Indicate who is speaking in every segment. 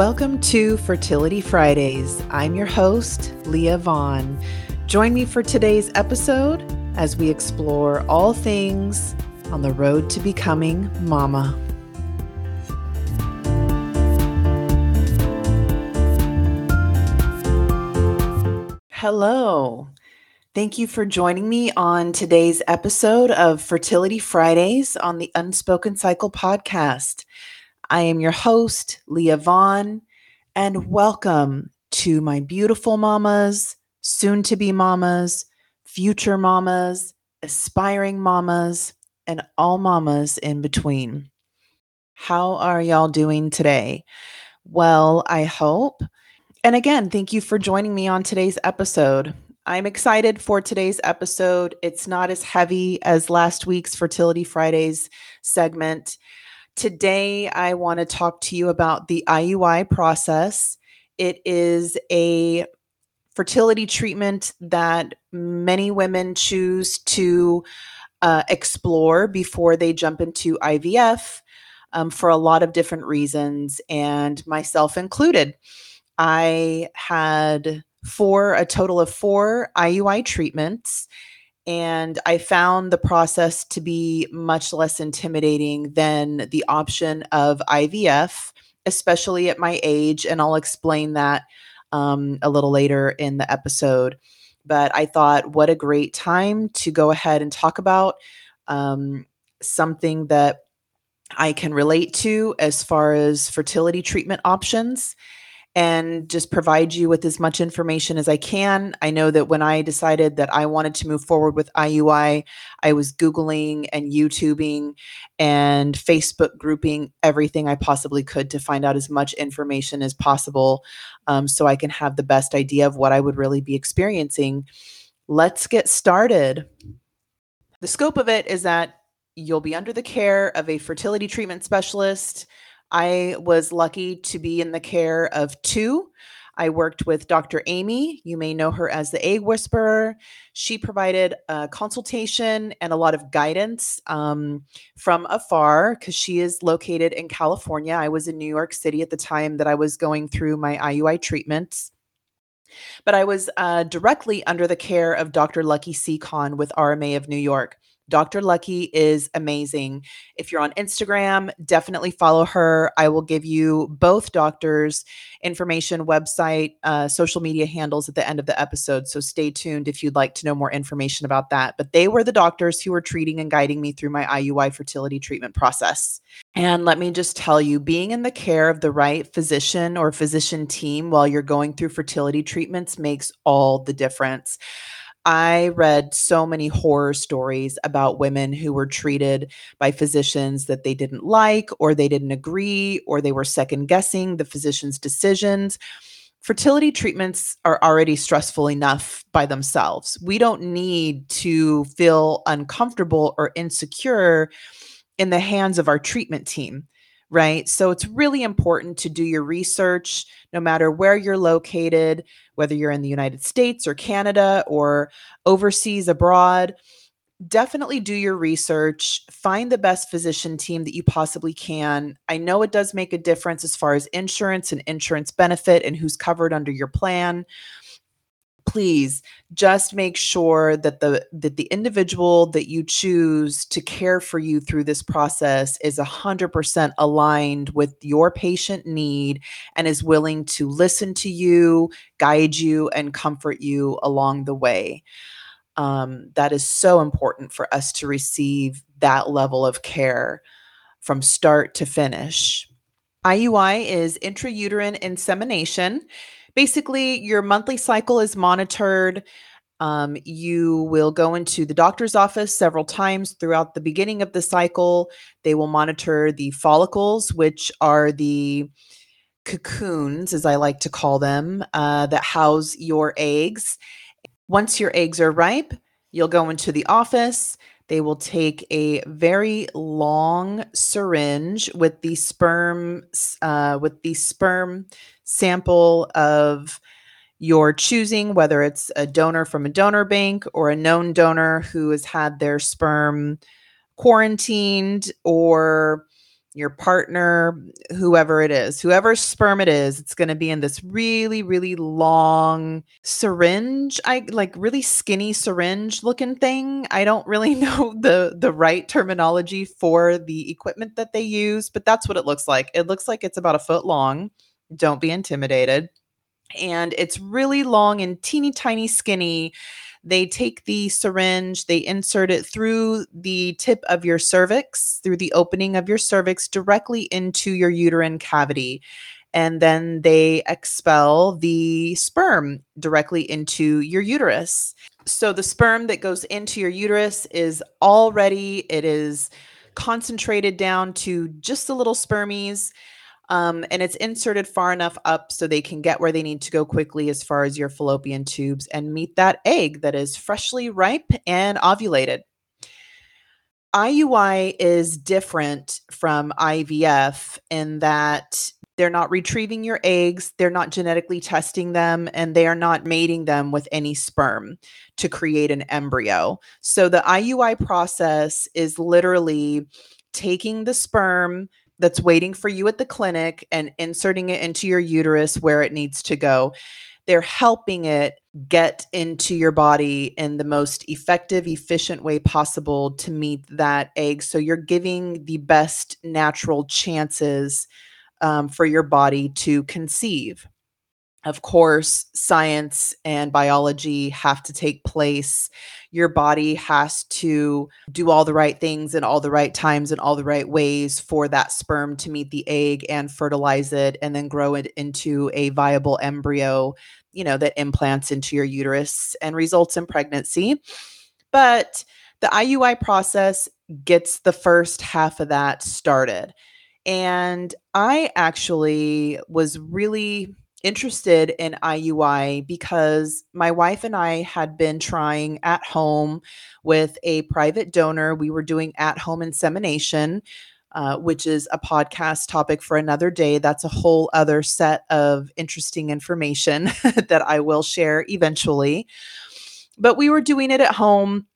Speaker 1: Welcome to Fertility Fridays. I'm your host, Leah Vaughn. Join me for today's episode as we explore all things on the road to becoming mama. Hello. Thank you for joining me on today's episode of Fertility Fridays on the Unspoken Cycle podcast. I am your host, Leah Vaughn, and mm-hmm. welcome to my beautiful mamas, soon to be mamas, future mamas, aspiring mamas, and all mamas in between. How are y'all doing today? Well, I hope. And again, thank you for joining me on today's episode. I'm excited for today's episode. It's not as heavy as last week's Fertility Fridays segment. Today, I want to talk to you about the IUI process. It is a fertility treatment that many women choose to uh, explore before they jump into IVF um, for a lot of different reasons, and myself included. I had four, a total of four IUI treatments and I found the process to be much less intimidating than the option of IVF, especially at my age. And I'll explain that um, a little later in the episode. But I thought, what a great time to go ahead and talk about um, something that I can relate to as far as fertility treatment options and just provide you with as much information as I can. I know that when I decided that I wanted to move forward with IUI, I was Googling and YouTubing and Facebook grouping everything I possibly could to find out as much information as possible um, so I can have the best idea of what I would really be experiencing. Let's get started. The scope of it is that you'll be under the care of a fertility treatment specialist I was lucky to be in the care of two. I worked with Dr. Aimee. You may know her as the Egg Whisperer. She provided a consultation and a lot of guidance um, from afar because she is located in California. I was in New York City at the time that I was going through my IUI treatments. But I was uh, directly under the care of Dr. Lucky Sekhon with RMA of New York. Dr. Lucky is amazing. If you're on Instagram, definitely follow her. I will give you both doctors' information, website, uh, social media handles at the end of the episode. So stay tuned if you'd like to know more information about that. But they were the doctors who were treating and guiding me through my IUI fertility treatment process. And let me just tell you, being in the care of the right physician or physician team while you're going through fertility treatments makes all the difference. I read so many horror stories about women who were treated by physicians that they didn't like, or they didn't agree, or they were second guessing the physician's decisions. Fertility treatments are already stressful enough by themselves. We don't need to feel uncomfortable or insecure in the hands of our treatment team right? So it's really important to do your research no matter where you're located, whether you're in the United States or Canada or overseas abroad. Definitely do your research. Find the best physician team that you possibly can. I know it does make a difference as far as insurance and insurance benefit and who's covered under your plan please just make sure that the that the individual that you choose to care for you through this process is 100% aligned with your patient need and is willing to listen to you guide you and comfort you along the way. Um, that is so important for us to receive that level of care from start to finish. Iui is intrauterine insemination basically your monthly cycle is monitored. Um, you will go into the doctor's office several times throughout the beginning of the cycle. They will monitor the follicles, which are the cocoons, as I like to call them, uh, that house your eggs. Once your eggs are ripe, you'll go into the office. They will take a very long syringe with the sperm, uh, with the sperm sample of your choosing, whether it's a donor from a donor bank or a known donor who has had their sperm quarantined or your partner, whoever it is, whoever sperm it is, it's going to be in this really, really long syringe. I like really skinny syringe looking thing. I don't really know the the right terminology for the equipment that they use, but that's what it looks like. It looks like it's about a foot long. Don't be intimidated. And it's really long and teeny tiny skinny they take the syringe, they insert it through the tip of your cervix, through the opening of your cervix, directly into your uterine cavity. And then they expel the sperm directly into your uterus. So the sperm that goes into your uterus is already, it is concentrated down to just the little spermies um, and it's inserted far enough up so they can get where they need to go quickly as far as your fallopian tubes and meet that egg that is freshly ripe and ovulated. IUI is different from IVF in that they're not retrieving your eggs, they're not genetically testing them, and they are not mating them with any sperm to create an embryo. So the IUI process is literally taking the sperm, that's waiting for you at the clinic and inserting it into your uterus where it needs to go. They're helping it get into your body in the most effective, efficient way possible to meet that egg. So you're giving the best natural chances um, for your body to conceive of course, science and biology have to take place. Your body has to do all the right things in all the right times and all the right ways for that sperm to meet the egg and fertilize it and then grow it into a viable embryo, you know, that implants into your uterus and results in pregnancy. But the IUI process gets the first half of that started. And I actually was really interested in IUI because my wife and I had been trying at home with a private donor. We were doing at home insemination, uh, which is a podcast topic for another day. That's a whole other set of interesting information that I will share eventually. But we were doing it at home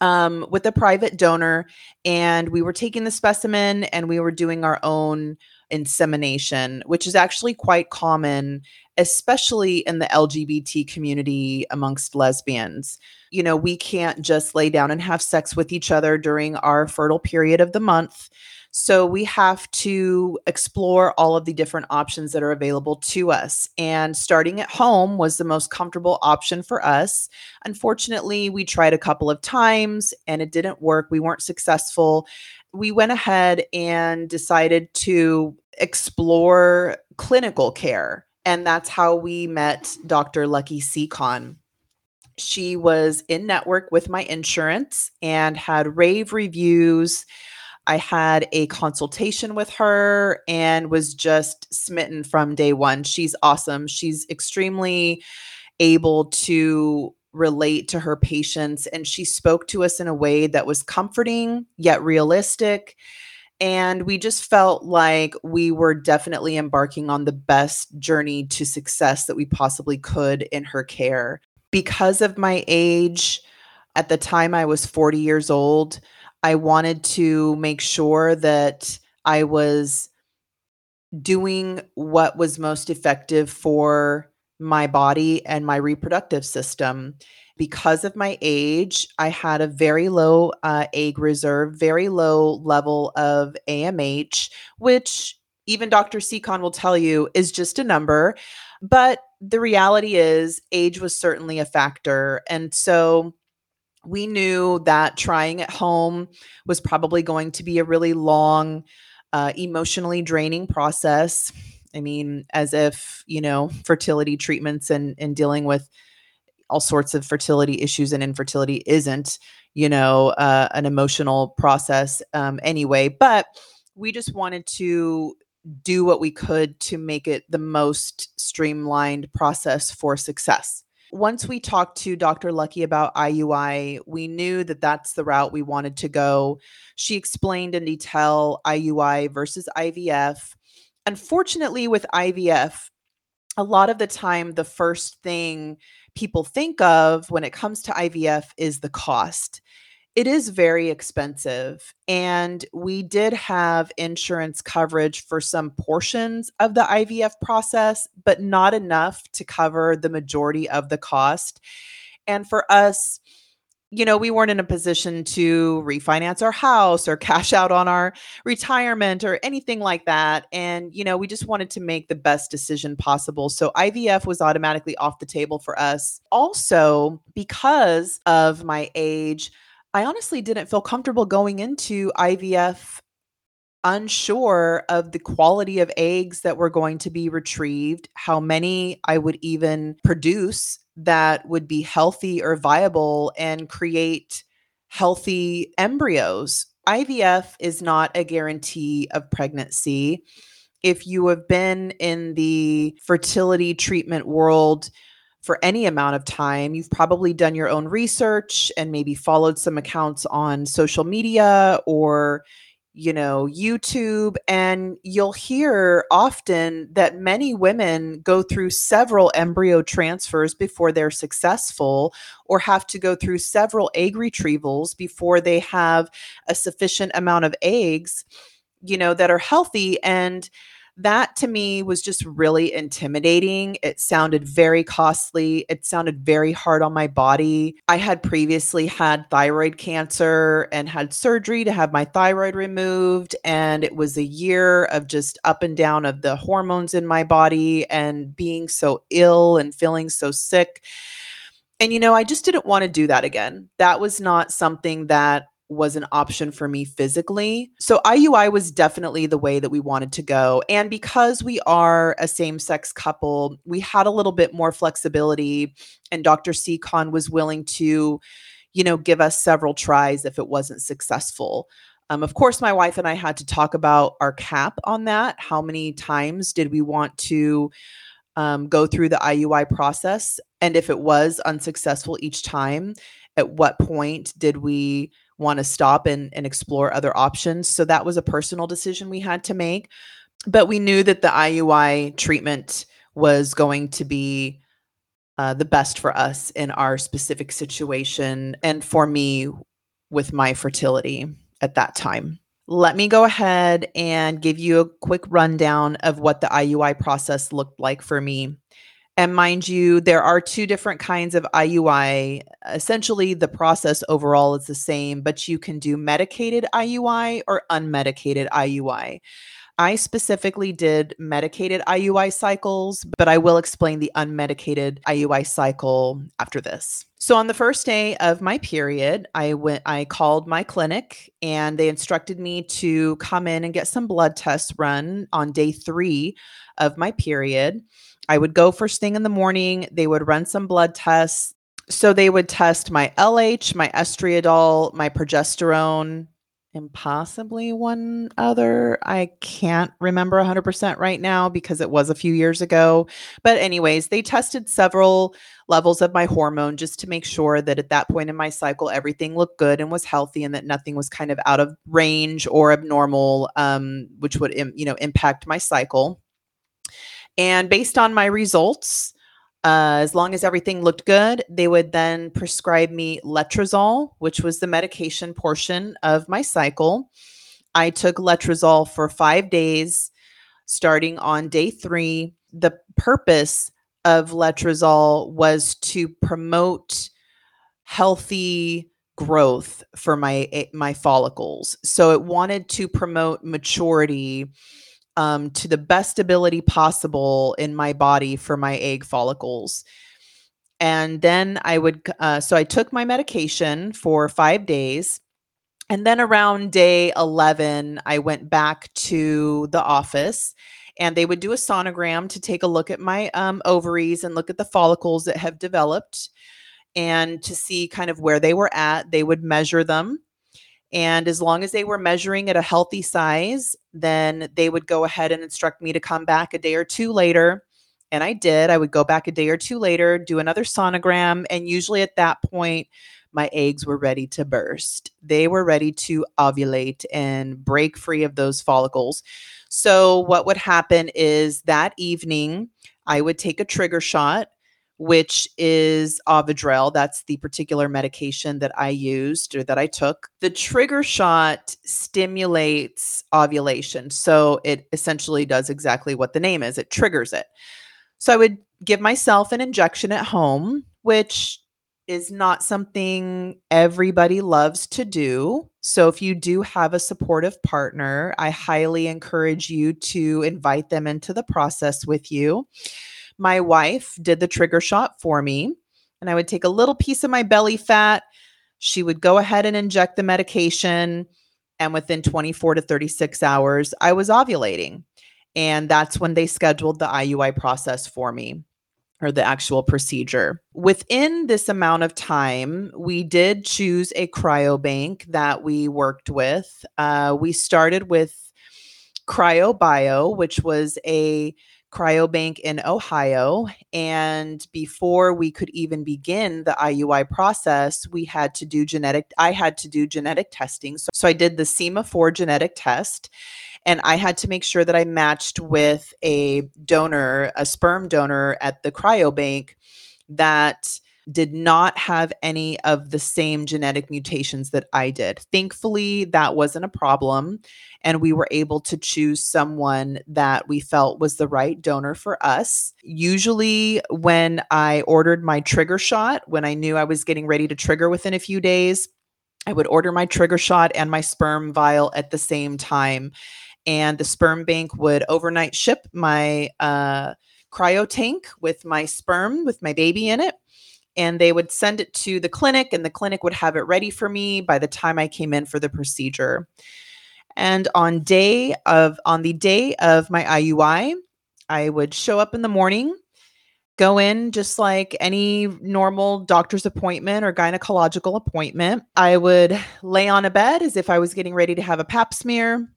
Speaker 1: um, with a private donor, and we were taking the specimen and we were doing our own insemination, which is actually quite common, especially in the LGBT community amongst lesbians. You know, we can't just lay down and have sex with each other during our fertile period of the month. So we have to explore all of the different options that are available to us. And starting at home was the most comfortable option for us. Unfortunately, we tried a couple of times and it didn't work. We weren't successful. We went ahead and decided to explore clinical care. And that's how we met Dr. Lucky Sekhon. She was in network with my insurance and had rave reviews. I had a consultation with her and was just smitten from day one. She's awesome. She's extremely able to relate to her patients, and she spoke to us in a way that was comforting yet realistic and we just felt like we were definitely embarking on the best journey to success that we possibly could in her care. Because of my age, at the time I was 40 years old, I wanted to make sure that I was doing what was most effective for my body and my reproductive system because of my age, I had a very low uh, egg reserve, very low level of AMH, which even Dr. Sekhon will tell you is just a number. But the reality is, age was certainly a factor. And so we knew that trying at home was probably going to be a really long, uh, emotionally draining process. I mean, as if, you know, fertility treatments and, and dealing with all sorts of fertility issues and infertility isn't you know uh, an emotional process um, anyway but we just wanted to do what we could to make it the most streamlined process for success once we talked to Dr. Lucky about IUI, we knew that that's the route we wanted to go. She explained in detail IUI versus IVF. Unfortunately, with IVF, a lot of the time, the first thing people think of when it comes to IVF is the cost. it is very expensive. And we did have insurance coverage for some portions of the IVF process, but not enough to cover the majority of the cost. And for us, you know, we weren't in a position to refinance our house or cash out on our retirement or anything like that. And, you know, we just wanted to make the best decision possible. So IVF was automatically off the table for us. Also, because of my age, I honestly didn't feel comfortable going into IVF unsure of the quality of eggs that were going to be retrieved, how many I would even produce that would be healthy or viable and create healthy embryos. IVF is not a guarantee of pregnancy. If you have been in the fertility treatment world, for any amount of time, you've probably done your own research and maybe followed some accounts on social media or you know, YouTube, and you'll hear often that many women go through several embryo transfers before they're successful, or have to go through several egg retrievals before they have a sufficient amount of eggs, you know, that are healthy. And that to me was just really intimidating. It sounded very costly. It sounded very hard on my body. I had previously had thyroid cancer and had surgery to have my thyroid removed. And it was a year of just up and down of the hormones in my body and being so ill and feeling so sick. And, you know, I just didn't want to do that again. That was not something that was an option for me physically. So IUI was definitely the way that we wanted to go. And because we are a same sex couple, we had a little bit more flexibility. And Dr. Sekhon was willing to, you know, give us several tries if it wasn't successful. Um, of course, my wife and I had to talk about our cap on that. How many times did we want to um, go through the IUI process? And if it was unsuccessful each time, at what point did we want to stop and, and explore other options. So that was a personal decision we had to make. But we knew that the IUI treatment was going to be uh, the best for us in our specific situation and for me with my fertility at that time. Let me go ahead and give you a quick rundown of what the IUI process looked like for me. And mind you, there are two different kinds of IUI. Essentially, the process overall is the same, but you can do medicated IUI or unmedicated IUI. I specifically did medicated IUI cycles, but I will explain the unmedicated IUI cycle after this. So on the first day of my period, I went I called my clinic and they instructed me to come in and get some blood tests run on day 3 of my period. I would go first thing in the morning. They would run some blood tests. So they would test my LH, my estriadol, my progesterone, and possibly one other. I can't remember 100% right now because it was a few years ago. But, anyways, they tested several levels of my hormone just to make sure that at that point in my cycle, everything looked good and was healthy and that nothing was kind of out of range or abnormal, um, which would, you know, impact my cycle. And based on my results, uh, as long as everything looked good, they would then prescribe me letrozole, which was the medication portion of my cycle. I took letrozole for five days, starting on day three. The purpose of letrozole was to promote healthy growth for my eh, my follicles. So it wanted to promote maturity um, to the best ability possible in my body for my egg follicles. And then I would, uh, so I took my medication for five days. And then around day 11, I went back to the office and they would do a sonogram to take a look at my um, ovaries and look at the follicles that have developed and to see kind of where they were at. They would measure them and as long as they were measuring at a healthy size, then they would go ahead and instruct me to come back a day or two later. And I did. I would go back a day or two later, do another sonogram. And usually at that point, my eggs were ready to burst. They were ready to ovulate and break free of those follicles. So, what would happen is that evening, I would take a trigger shot which is Ovidrel. That's the particular medication that I used or that I took. The trigger shot stimulates ovulation. So it essentially does exactly what the name is it triggers it. So I would give myself an injection at home, which is not something everybody loves to do. So, if you do have a supportive partner, I highly encourage you to invite them into the process with you. My wife did the trigger shot for me, and I would take a little piece of my belly fat. She would go ahead and inject the medication, and within 24 to 36 hours, I was ovulating. And that's when they scheduled the IUI process for me or the actual procedure. Within this amount of time, we did choose a cryobank that we worked with. Uh, we started with CryoBio, which was a cryobank in Ohio. And before we could even begin the IUI process, we had to do genetic, I had to do genetic testing. So, so I did the SEMA4 genetic test and I had to make sure that I matched with a donor, a sperm donor at the cryobank that did not have any of the same genetic mutations that I did. Thankfully, that wasn't a problem. And we were able to choose someone that we felt was the right donor for us. Usually, when I ordered my trigger shot, when I knew I was getting ready to trigger within a few days, I would order my trigger shot and my sperm vial at the same time and the sperm bank would overnight ship my uh, cryo tank with my sperm with my baby in it and they would send it to the clinic and the clinic would have it ready for me by the time i came in for the procedure. And on day of on the day of my iui i would show up in the morning go in just like any normal doctor's appointment or gynecological appointment. I would lay on a bed as if i was getting ready to have a pap smear.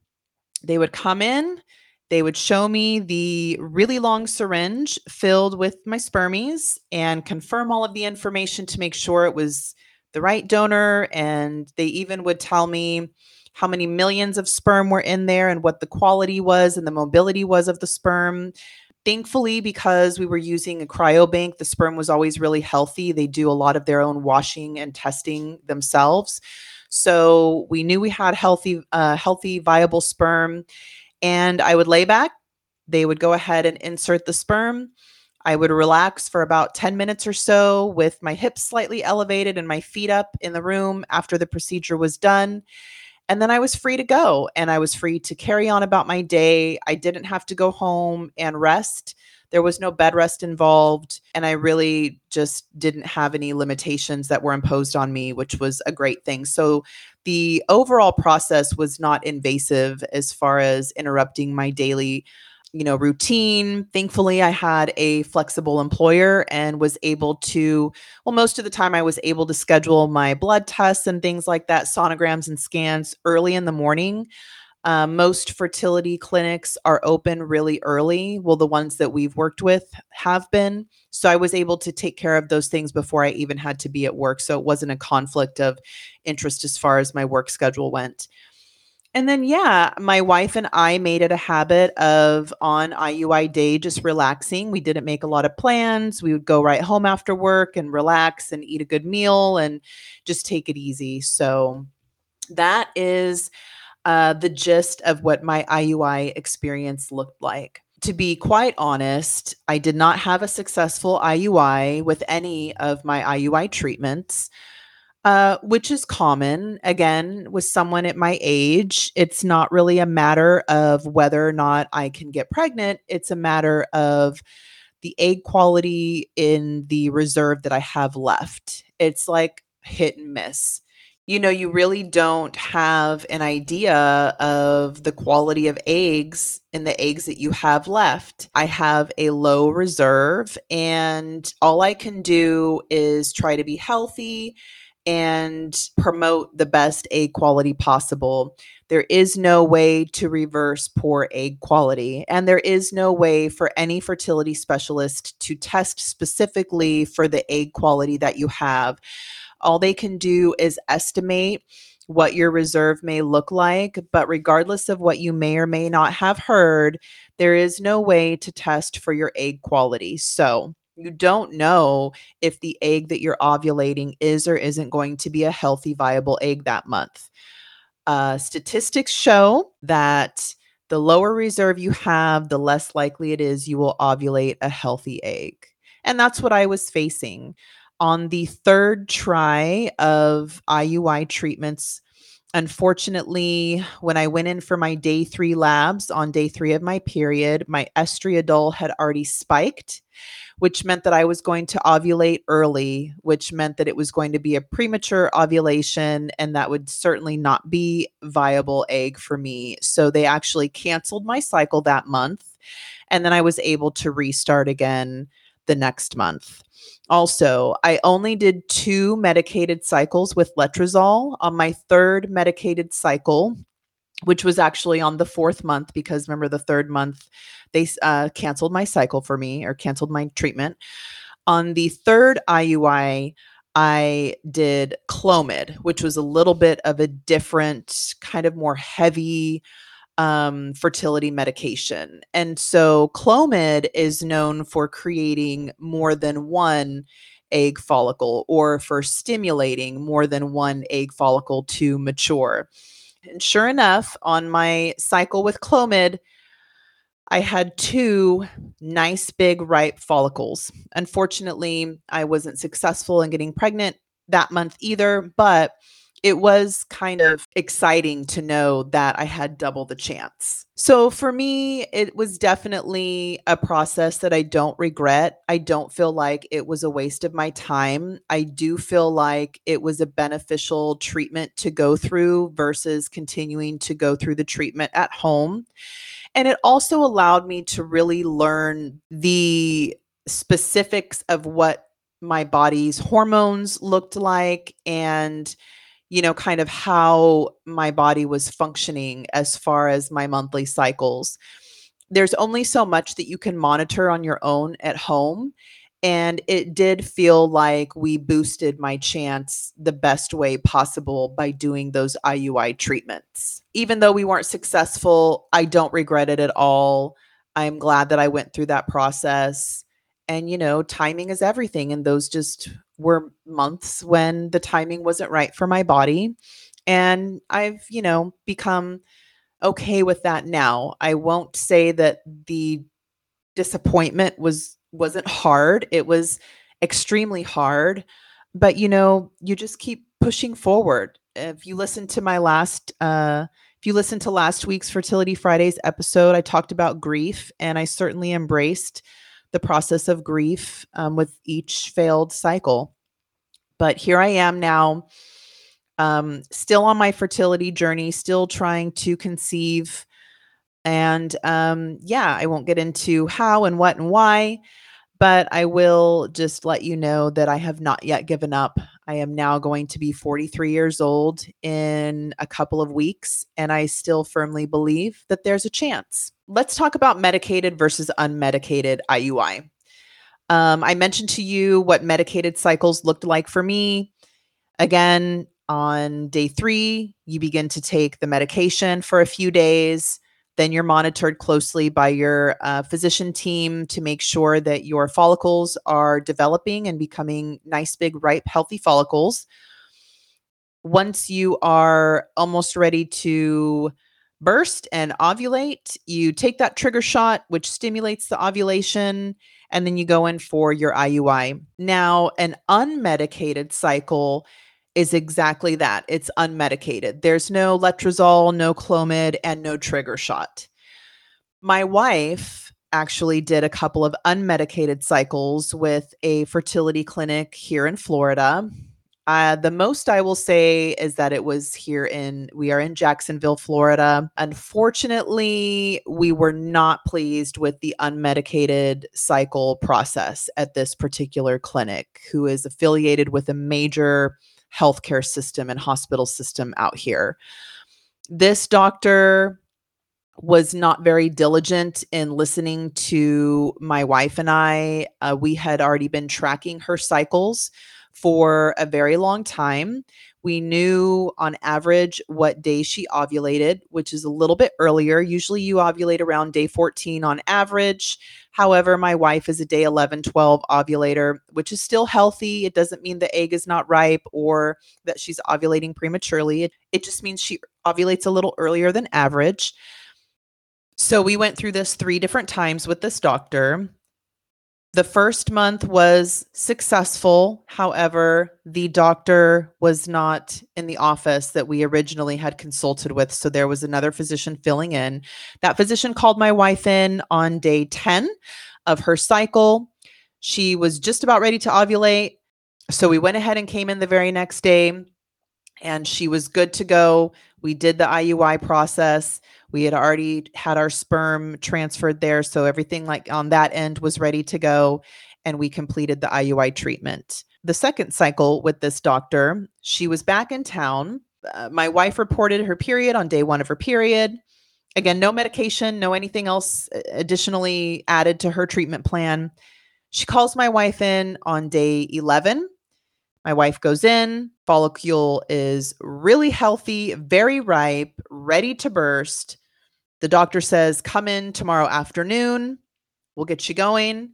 Speaker 1: They would come in, they would show me the really long syringe filled with my spermies and confirm all of the information to make sure it was the right donor. And they even would tell me how many millions of sperm were in there and what the quality was and the mobility was of the sperm. Thankfully, because we were using a cryobank, the sperm was always really healthy. They do a lot of their own washing and testing themselves. So we knew we had healthy, uh, healthy, viable sperm. And I would lay back. They would go ahead and insert the sperm. I would relax for about 10 minutes or so with my hips slightly elevated and my feet up in the room after the procedure was done. And then I was free to go and I was free to carry on about my day. I didn't have to go home and rest. There was no bed rest involved. And I really just didn't have any limitations that were imposed on me, which was a great thing. So the overall process was not invasive as far as interrupting my daily you know routine. Thankfully i had a flexible employer and was able to well most of the time i was able to schedule my blood tests and things like that sonograms and scans early in the morning uh, most fertility clinics are open really early. Well, the ones that we've worked with have been. So I was able to take care of those things before I even had to be at work. So it wasn't a conflict of interest as far as my work schedule went. And then, yeah, my wife and I made it a habit of on IUI day just relaxing. We didn't make a lot of plans. We would go right home after work and relax and eat a good meal and just take it easy. So that is uh, the gist of what my IUI experience looked like. To be quite honest, I did not have a successful IUI with any of my IUI treatments. Uh, which is common again with someone at my age. It's not really a matter of whether or not I can get pregnant, it's a matter of the egg quality in the reserve that I have left. It's like hit and miss you know, you really don't have an idea of the quality of eggs in the eggs that you have left. I have a low reserve, and all I can do is try to be healthy and promote the best egg quality possible. There is no way to reverse poor egg quality, and there is no way for any fertility specialist to test specifically for the egg quality that you have. All they can do is estimate what your reserve may look like, but regardless of what you may or may not have heard, there is no way to test for your egg quality. So, You don't know if the egg that you're ovulating is or isn't going to be a healthy, viable egg that month. Uh, statistics show that the lower reserve you have, the less likely it is you will ovulate a healthy egg. And that's what I was facing. On the third try of IUI treatments, unfortunately, when I went in for my day three labs on day three of my period, my estriadol had already spiked which meant that I was going to ovulate early, which meant that it was going to be a premature ovulation and that would certainly not be viable egg for me. So they actually canceled my cycle that month and then I was able to restart again the next month. Also, I only did two medicated cycles with letrozole. On my third medicated cycle, which was actually on the fourth month because remember the third month they uh, canceled my cycle for me or canceled my treatment on the third iui i did clomid which was a little bit of a different kind of more heavy um, fertility medication and so clomid is known for creating more than one egg follicle or for stimulating more than one egg follicle to mature and sure enough, on my cycle with Clomid, I had two nice big ripe follicles. Unfortunately, I wasn't successful in getting pregnant that month either, but it was kind of exciting to know that I had double the chance. So for me, it was definitely a process that I don't regret. I don't feel like it was a waste of my time. I do feel like it was a beneficial treatment to go through versus continuing to go through the treatment at home. And it also allowed me to really learn the specifics of what my body's hormones looked like and you know, kind of how my body was functioning as far as my monthly cycles. There's only so much that you can monitor on your own at home. And it did feel like we boosted my chance the best way possible by doing those IUI treatments. Even though we weren't successful, I don't regret it at all. I'm glad that I went through that process. And, you know, timing is everything. And those just were months when the timing wasn't right for my body. And I've, you know, become okay with that now. I won't say that the disappointment was wasn't hard. It was extremely hard, but you know, you just keep pushing forward. If you listen to my last uh if you listen to last week's Fertility Fridays episode, I talked about grief and I certainly embraced the process of grief um, with each failed cycle. But here I am now, um, still on my fertility journey, still trying to conceive. And um, yeah, I won't get into how and what and why, but I will just let you know that I have not yet given up. I am now going to be 43 years old in a couple of weeks, and I still firmly believe that there's a chance let's talk about medicated versus unmedicated IUI. Um, I mentioned to you what medicated cycles looked like for me. Again, on day three, you begin to take the medication for a few days. Then you're monitored closely by your uh, physician team to make sure that your follicles are developing and becoming nice, big, ripe, healthy follicles. Once you are almost ready to burst and ovulate. You take that trigger shot, which stimulates the ovulation, and then you go in for your IUI. Now, an unmedicated cycle is exactly that it's unmedicated. There's no letrozole, no clomid, and no trigger shot. My wife actually did a couple of unmedicated cycles with a fertility clinic here in Florida. Uh, the most I will say is that it was here in, we are in Jacksonville, Florida. Unfortunately, we were not pleased with the unmedicated cycle process at this particular clinic, who is affiliated with a major healthcare system and hospital system out here. This doctor was not very diligent in listening to my wife and I. Uh, we had already been tracking her cycles for a very long time. We knew on average what day she ovulated, which is a little bit earlier. Usually you ovulate around day 14 on average. However, my wife is a day 11, 12 ovulator, which is still healthy. It doesn't mean the egg is not ripe or that she's ovulating prematurely. It, it just means she ovulates a little earlier than average. So we went through this three different times with this doctor. The first month was successful. However, the doctor was not in the office that we originally had consulted with. So there was another physician filling in. That physician called my wife in on day 10 of her cycle. She was just about ready to ovulate. So we went ahead and came in the very next day and she was good to go. We did the IUI process. We had already had our sperm transferred there. So everything like on that end was ready to go. And we completed the IUI treatment. The second cycle with this doctor, she was back in town. Uh, my wife reported her period on day one of her period. Again, no medication, no anything else uh, additionally added to her treatment plan. She calls my wife in on day 11. My wife goes in, follicle is really healthy, very ripe, ready to burst. The doctor says, come in tomorrow afternoon. We'll get you going.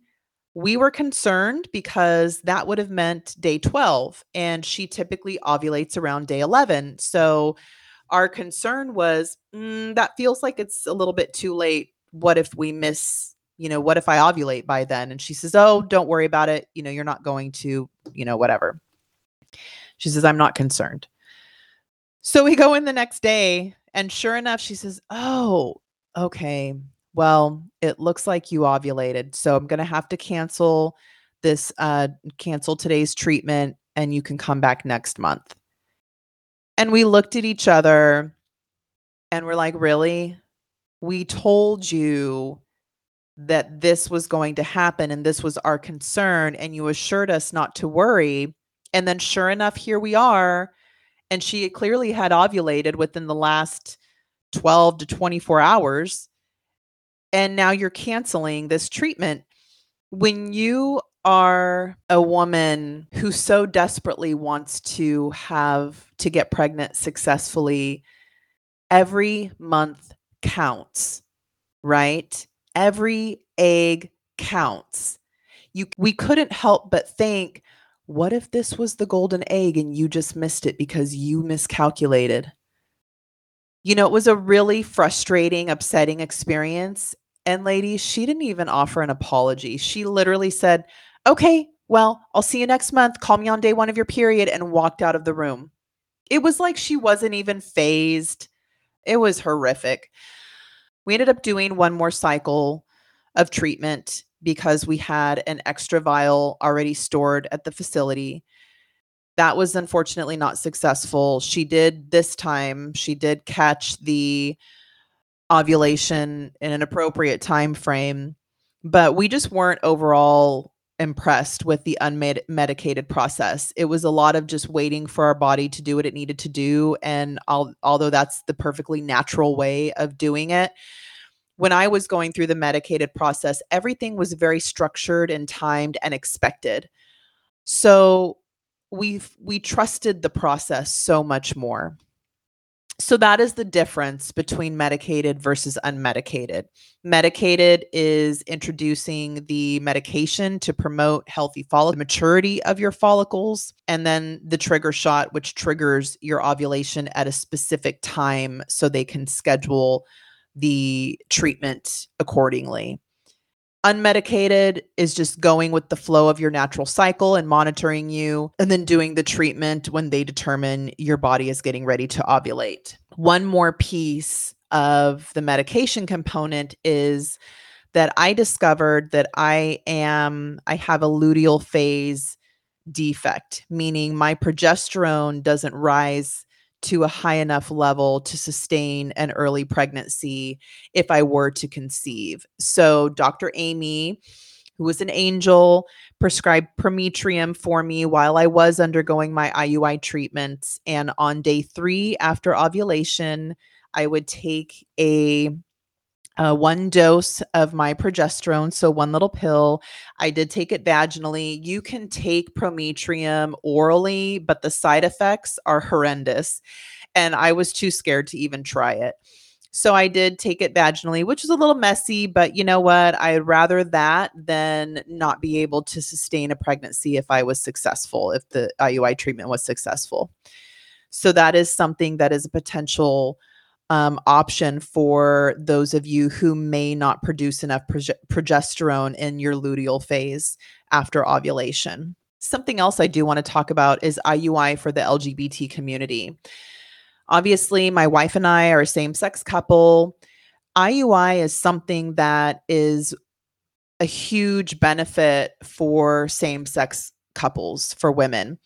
Speaker 1: We were concerned because that would have meant day 12, and she typically ovulates around day 11. So our concern was mm, that feels like it's a little bit too late. What if we miss, you know, what if I ovulate by then? And she says, Oh, don't worry about it. You know, you're not going to, you know, whatever. She says, I'm not concerned. So we go in the next day and sure enough, she says, Oh, okay. Well, it looks like you ovulated. So I'm going to have to cancel this, uh, cancel today's treatment and you can come back next month. And we looked at each other and we're like, Really? We told you that this was going to happen and this was our concern. And you assured us not to worry. And then, sure enough, here we are. And she clearly had ovulated within the last 12 to 24 hours. And now you're canceling this treatment. When you are a woman who so desperately wants to have to get pregnant successfully every month counts right? Every egg counts. You we couldn't help but think what if this was the golden egg and you just missed it because you miscalculated? You know, it was a really frustrating, upsetting experience. And ladies, she didn't even offer an apology. She literally said, Okay, well, I'll see you next month. Call me on day one of your period and walked out of the room. It was like she wasn't even phased. It was horrific. We ended up doing one more cycle of treatment because we had an extra vial already stored at the facility. That was unfortunately not successful. She did this time, she did catch the ovulation in an appropriate time frame, but we just weren't overall impressed with the unmedicated process. It was a lot of just waiting for our body to do what it needed to do and al- although that's the perfectly natural way of doing it, when I was going through the medicated process, everything was very structured and timed and expected. So we we trusted the process so much more. So that is the difference between medicated versus unmedicated. Medicated is introducing the medication to promote healthy follicle maturity of your follicles, and then the trigger shot, which triggers your ovulation at a specific time so they can schedule the treatment accordingly. Unmedicated is just going with the flow of your natural cycle and monitoring you, and then doing the treatment when they determine your body is getting ready to ovulate. One more piece of the medication component is that I discovered that I am, I have a luteal phase defect, meaning my progesterone doesn't rise to a high enough level to sustain an early pregnancy if I were to conceive. So, Dr. Aimee, who was an angel, prescribed Prometrium for me while I was undergoing my IUI treatments. And on day three after ovulation, I would take a uh, one dose of my progesterone, so one little pill. I did take it vaginally. You can take Prometrium orally, but the side effects are horrendous. And I was too scared to even try it. So I did take it vaginally, which is a little messy, but you know what? I'd rather that than not be able to sustain a pregnancy if I was successful, if the IUI treatment was successful. So that is something that is a potential um, option for those of you who may not produce enough proge- progesterone in your luteal phase after ovulation. Something else I do want to talk about is IUI for the LGBT community. Obviously, my wife and I are a same sex couple. IUI is something that is a huge benefit for same sex couples, for women.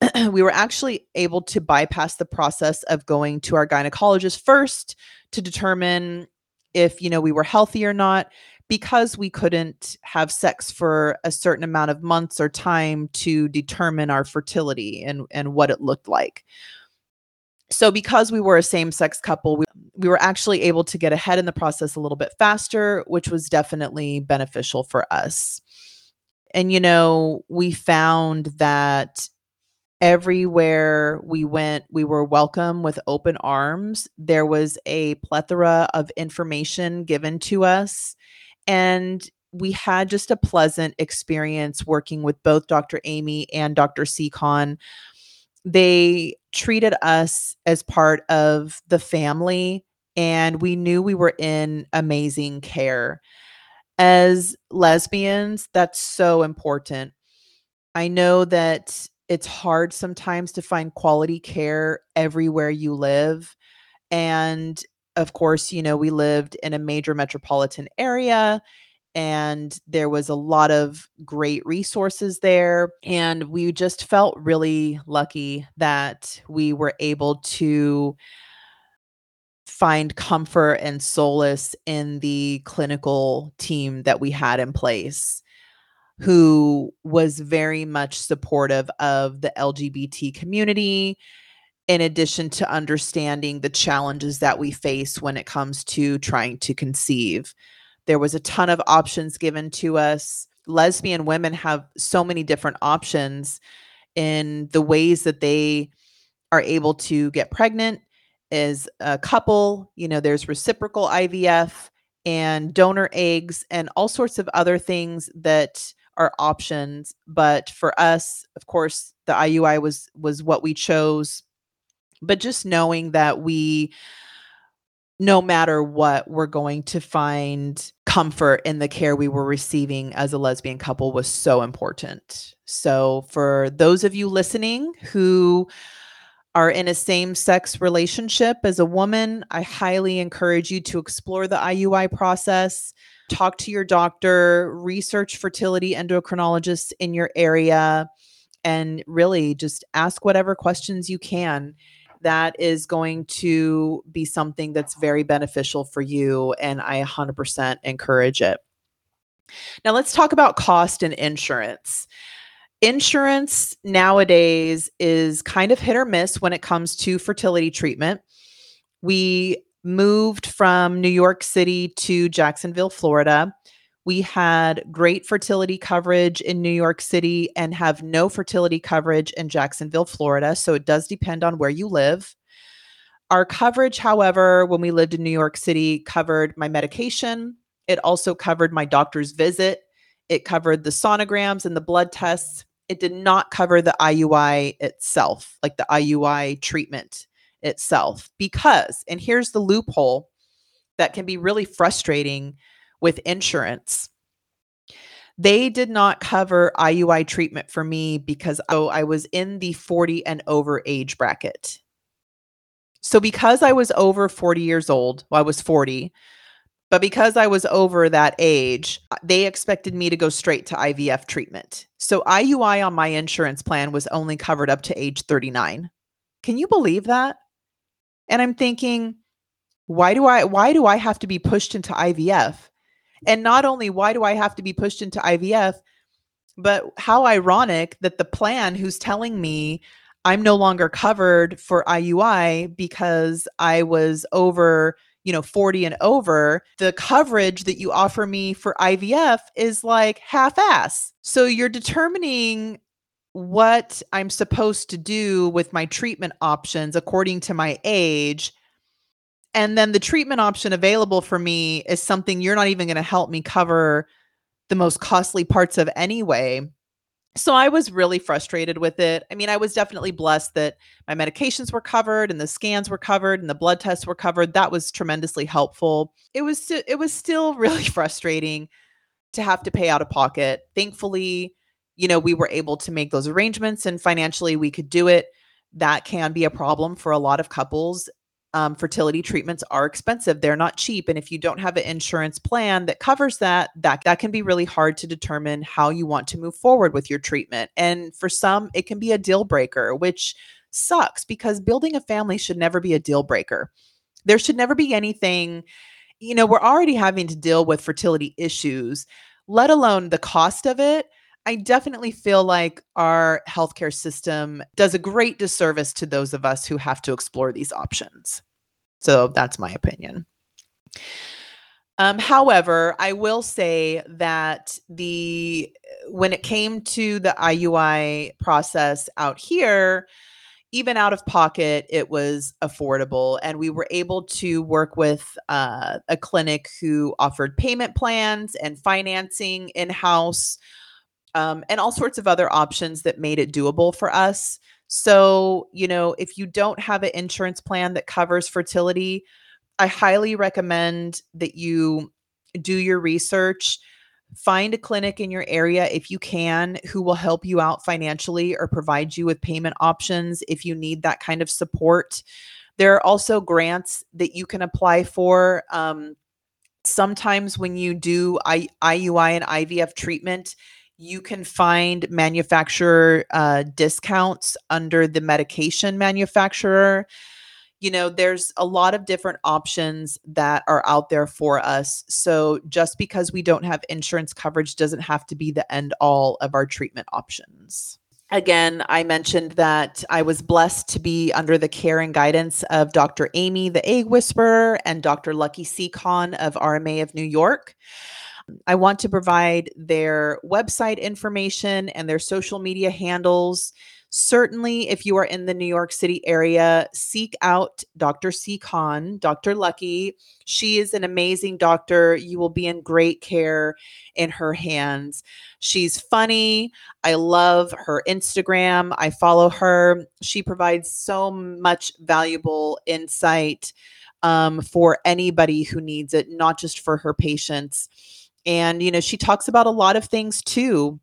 Speaker 1: we were actually able to bypass the process of going to our gynecologist first to determine if you know we were healthy or not because we couldn't have sex for a certain amount of months or time to determine our fertility and and what it looked like. So because we were a same sex couple we, we were actually able to get ahead in the process a little bit faster which was definitely beneficial for us. And you know we found that everywhere we went, we were welcome with open arms. There was a plethora of information given to us. And we had just a pleasant experience working with both Dr. Aimee and Dr. Sekhon. They treated us as part of the family, and we knew we were in amazing care. As lesbians, that's so important. I know that it's hard sometimes to find quality care everywhere you live. And of course, you know, we lived in a major metropolitan area and there was a lot of great resources there. And we just felt really lucky that we were able to find comfort and solace in the clinical team that we had in place who was very much supportive of the LGBT community, in addition to understanding the challenges that we face when it comes to trying to conceive. There was a ton of options given to us. Lesbian women have so many different options in the ways that they are able to get pregnant as a couple. You know, there's reciprocal IVF and donor eggs and all sorts of other things that are options but for us of course the IUI was was what we chose but just knowing that we no matter what we're going to find comfort in the care we were receiving as a lesbian couple was so important. So for those of you listening who are in a same sex relationship as a woman, I highly encourage you to explore the IUI process talk to your doctor, research fertility endocrinologists in your area, and really just ask whatever questions you can. That is going to be something that's very beneficial for you. And I 100% encourage it. Now, let's talk about cost and insurance. Insurance nowadays is kind of hit or miss when it comes to fertility treatment. We moved from New York City to Jacksonville, Florida. We had great fertility coverage in New York City and have no fertility coverage in Jacksonville, Florida. So it does depend on where you live. Our coverage, however, when we lived in New York City, covered my medication. It also covered my doctor's visit. It covered the sonograms and the blood tests. It did not cover the IUI itself, like the IUI treatment itself because and here's the loophole that can be really frustrating with insurance they did not cover IUI treatment for me because oh, I was in the 40 and over age bracket. So because I was over 40 years old, well, I was 40, but because I was over that age, uh, they expected me to go straight to IVF treatment. So IUI on my insurance plan was only covered up to age 39. Can you believe that? And I'm thinking, why do I why do I have to be pushed into IVF? And not only why do I have to be pushed into IVF, but how ironic that the plan who's telling me I'm no longer covered for IUI because I was over, you know 40 and over the coverage that you offer me for ivf is like half ass so you're determining what i'm supposed to do with my treatment options according to my age and then the treatment option available for me is something you're not even going to help me cover the most costly parts of anyway so I was really frustrated with it. I mean, I was definitely blessed that my medications were covered and the scans were covered and the blood tests were covered. That was tremendously helpful. It was it was still really frustrating to have to pay out of pocket. Thankfully, you know, we were able to make those arrangements and financially we could do it. That can be a problem for a lot of couples. Um, fertility treatments are expensive. They're not cheap and if you don't have an insurance plan that covers that that that can be really hard to determine how you want to move forward with your treatment. And for some it can be a deal breaker which sucks because building a family should never be a deal breaker. There should never be anything you know we're already having to deal with fertility issues let alone the cost of it I definitely feel like our healthcare system does a great disservice to those of us who have to explore these options. So that's my opinion. Um, however, I will say that the when it came to the IUI process out here, even out of pocket, it was affordable, and we were able to work with uh, a clinic who offered payment plans and financing in house um, and all sorts of other options that made it doable for us. So, you know, if you don't have an insurance plan that covers fertility, I highly recommend that you do your research. Find a clinic in your area if you can who will help you out financially or provide you with payment options if you need that kind of support. There are also grants that you can apply for. Um, sometimes when you do I- IUI and IVF treatment, you can find manufacturer uh, discounts under the medication manufacturer. You know, there's a lot of different options that are out there for us. So just because we don't have insurance coverage doesn't have to be the end all of our treatment options. Again, I mentioned that I was blessed to be under the care and guidance of Dr. Aimee, the egg whisperer, and Dr. Lucky Sekhon of RMA of New York. I want to provide their website information and their social media handles. Certainly, if you are in the New York City area, seek out Dr. Sekhon, Dr. Lucky. She is an amazing doctor. You will be in great care in her hands. She's funny. I love her Instagram. I follow her. She provides so much valuable insight um, for anybody who needs it, not just for her patients. And, you know, she talks about a lot of things too,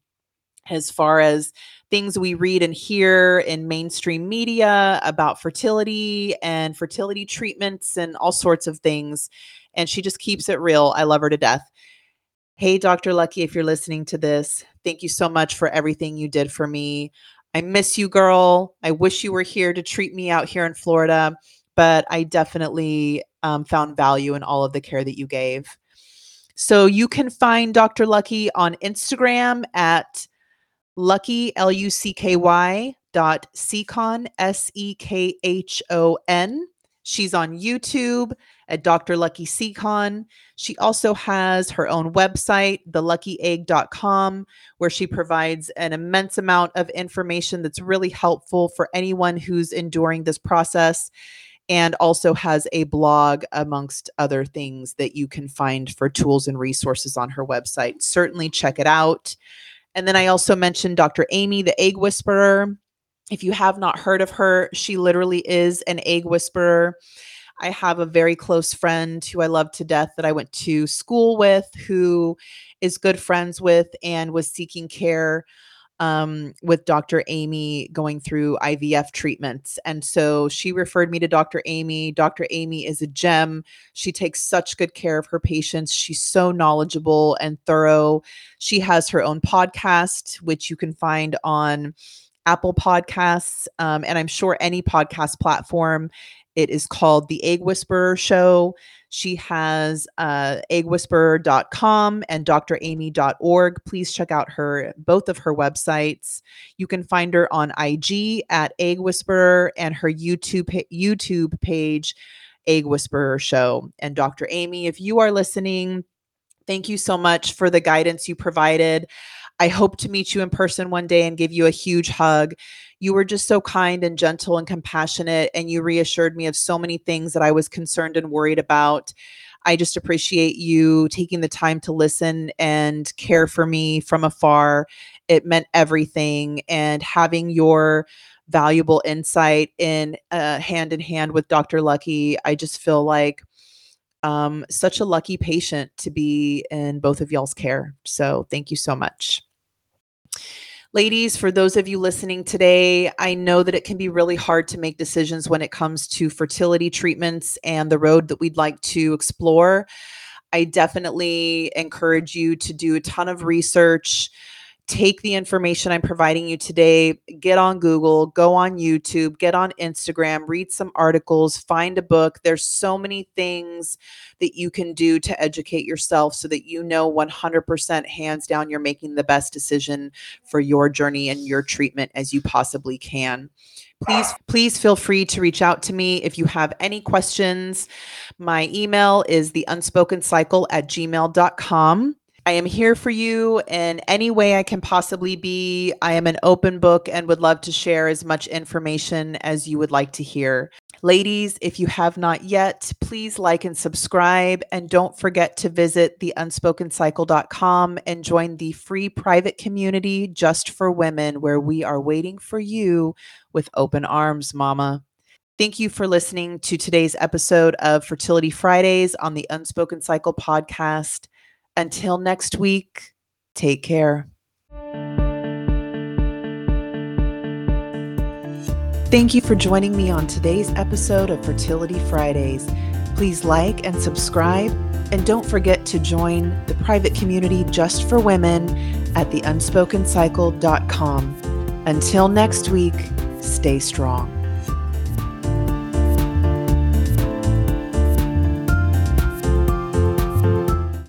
Speaker 1: as far as things we read and hear in mainstream media about fertility and fertility treatments and all sorts of things. And she just keeps it real. I love her to death. Hey, Dr. Lucky, if you're listening to this, thank you so much for everything you did for me. I miss you, girl. I wish you were here to treat me out here in Florida, but I definitely um, found value in all of the care that you gave. So you can find Dr. Lucky on Instagram at Lucky L U C K Y dot Sekhon S E K H O N. She's on YouTube at Dr. Lucky Sekhon. She also has her own website, theluckyegg.com, where she provides an immense amount of information that's really helpful for anyone who's enduring this process and also has a blog amongst other things that you can find for tools and resources on her website. Certainly check it out. And then I also mentioned Dr. Aimee, the egg whisperer. If you have not heard of her, she literally is an egg whisperer. I have a very close friend who I love to death that I went to school with, who is good friends with and was seeking care um, with Dr. Aimee going through IVF treatments. And so she referred me to Dr. Aimee. Dr. Aimee is a gem. She takes such good care of her patients. She's so knowledgeable and thorough. She has her own podcast, which you can find on Apple Podcasts, um, and I'm sure any podcast platform. It is called The Egg Whisperer Show. She has uh, eggwhisperer.com and draimee.org. Please check out her both of her websites. You can find her on IG at Egg Whisperer and her YouTube YouTube page Egg Whisperer show. And Dr. Aimee, if you are listening, thank you so much for the guidance you provided. I hope to meet you in person one day and give you a huge hug. You were just so kind and gentle and compassionate, and you reassured me of so many things that I was concerned and worried about. I just appreciate you taking the time to listen and care for me from afar. It meant everything. And having your valuable insight in uh, hand in hand with Dr. Lucky, I just feel like um, such a lucky patient to be in both of y'all's care. So thank you so much. Ladies, for those of you listening today, I know that it can be really hard to make decisions when it comes to fertility treatments and the road that we'd like to explore. I definitely encourage you to do a ton of research take the information I'm providing you today, get on Google, go on YouTube, get on Instagram, read some articles, find a book. There's so many things that you can do to educate yourself so that you know 100% hands down you're making the best decision for your journey and your treatment as you possibly can. Please please feel free to reach out to me if you have any questions. My email is the unspoken cycle at gmail.com I am here for you in any way I can possibly be. I am an open book and would love to share as much information as you would like to hear. Ladies, if you have not yet, please like and subscribe. And don't forget to visit theunspokencycle.com and join the free private community just for women, where we are waiting for you with open arms, Mama. Thank you for listening to today's episode of Fertility Fridays on the Unspoken Cycle podcast. Until next week, take care. Thank you for joining me on today's episode of Fertility Fridays. Please like and subscribe, and don't forget to join the private community just for women at theunspokencycle.com. Until next week, stay strong.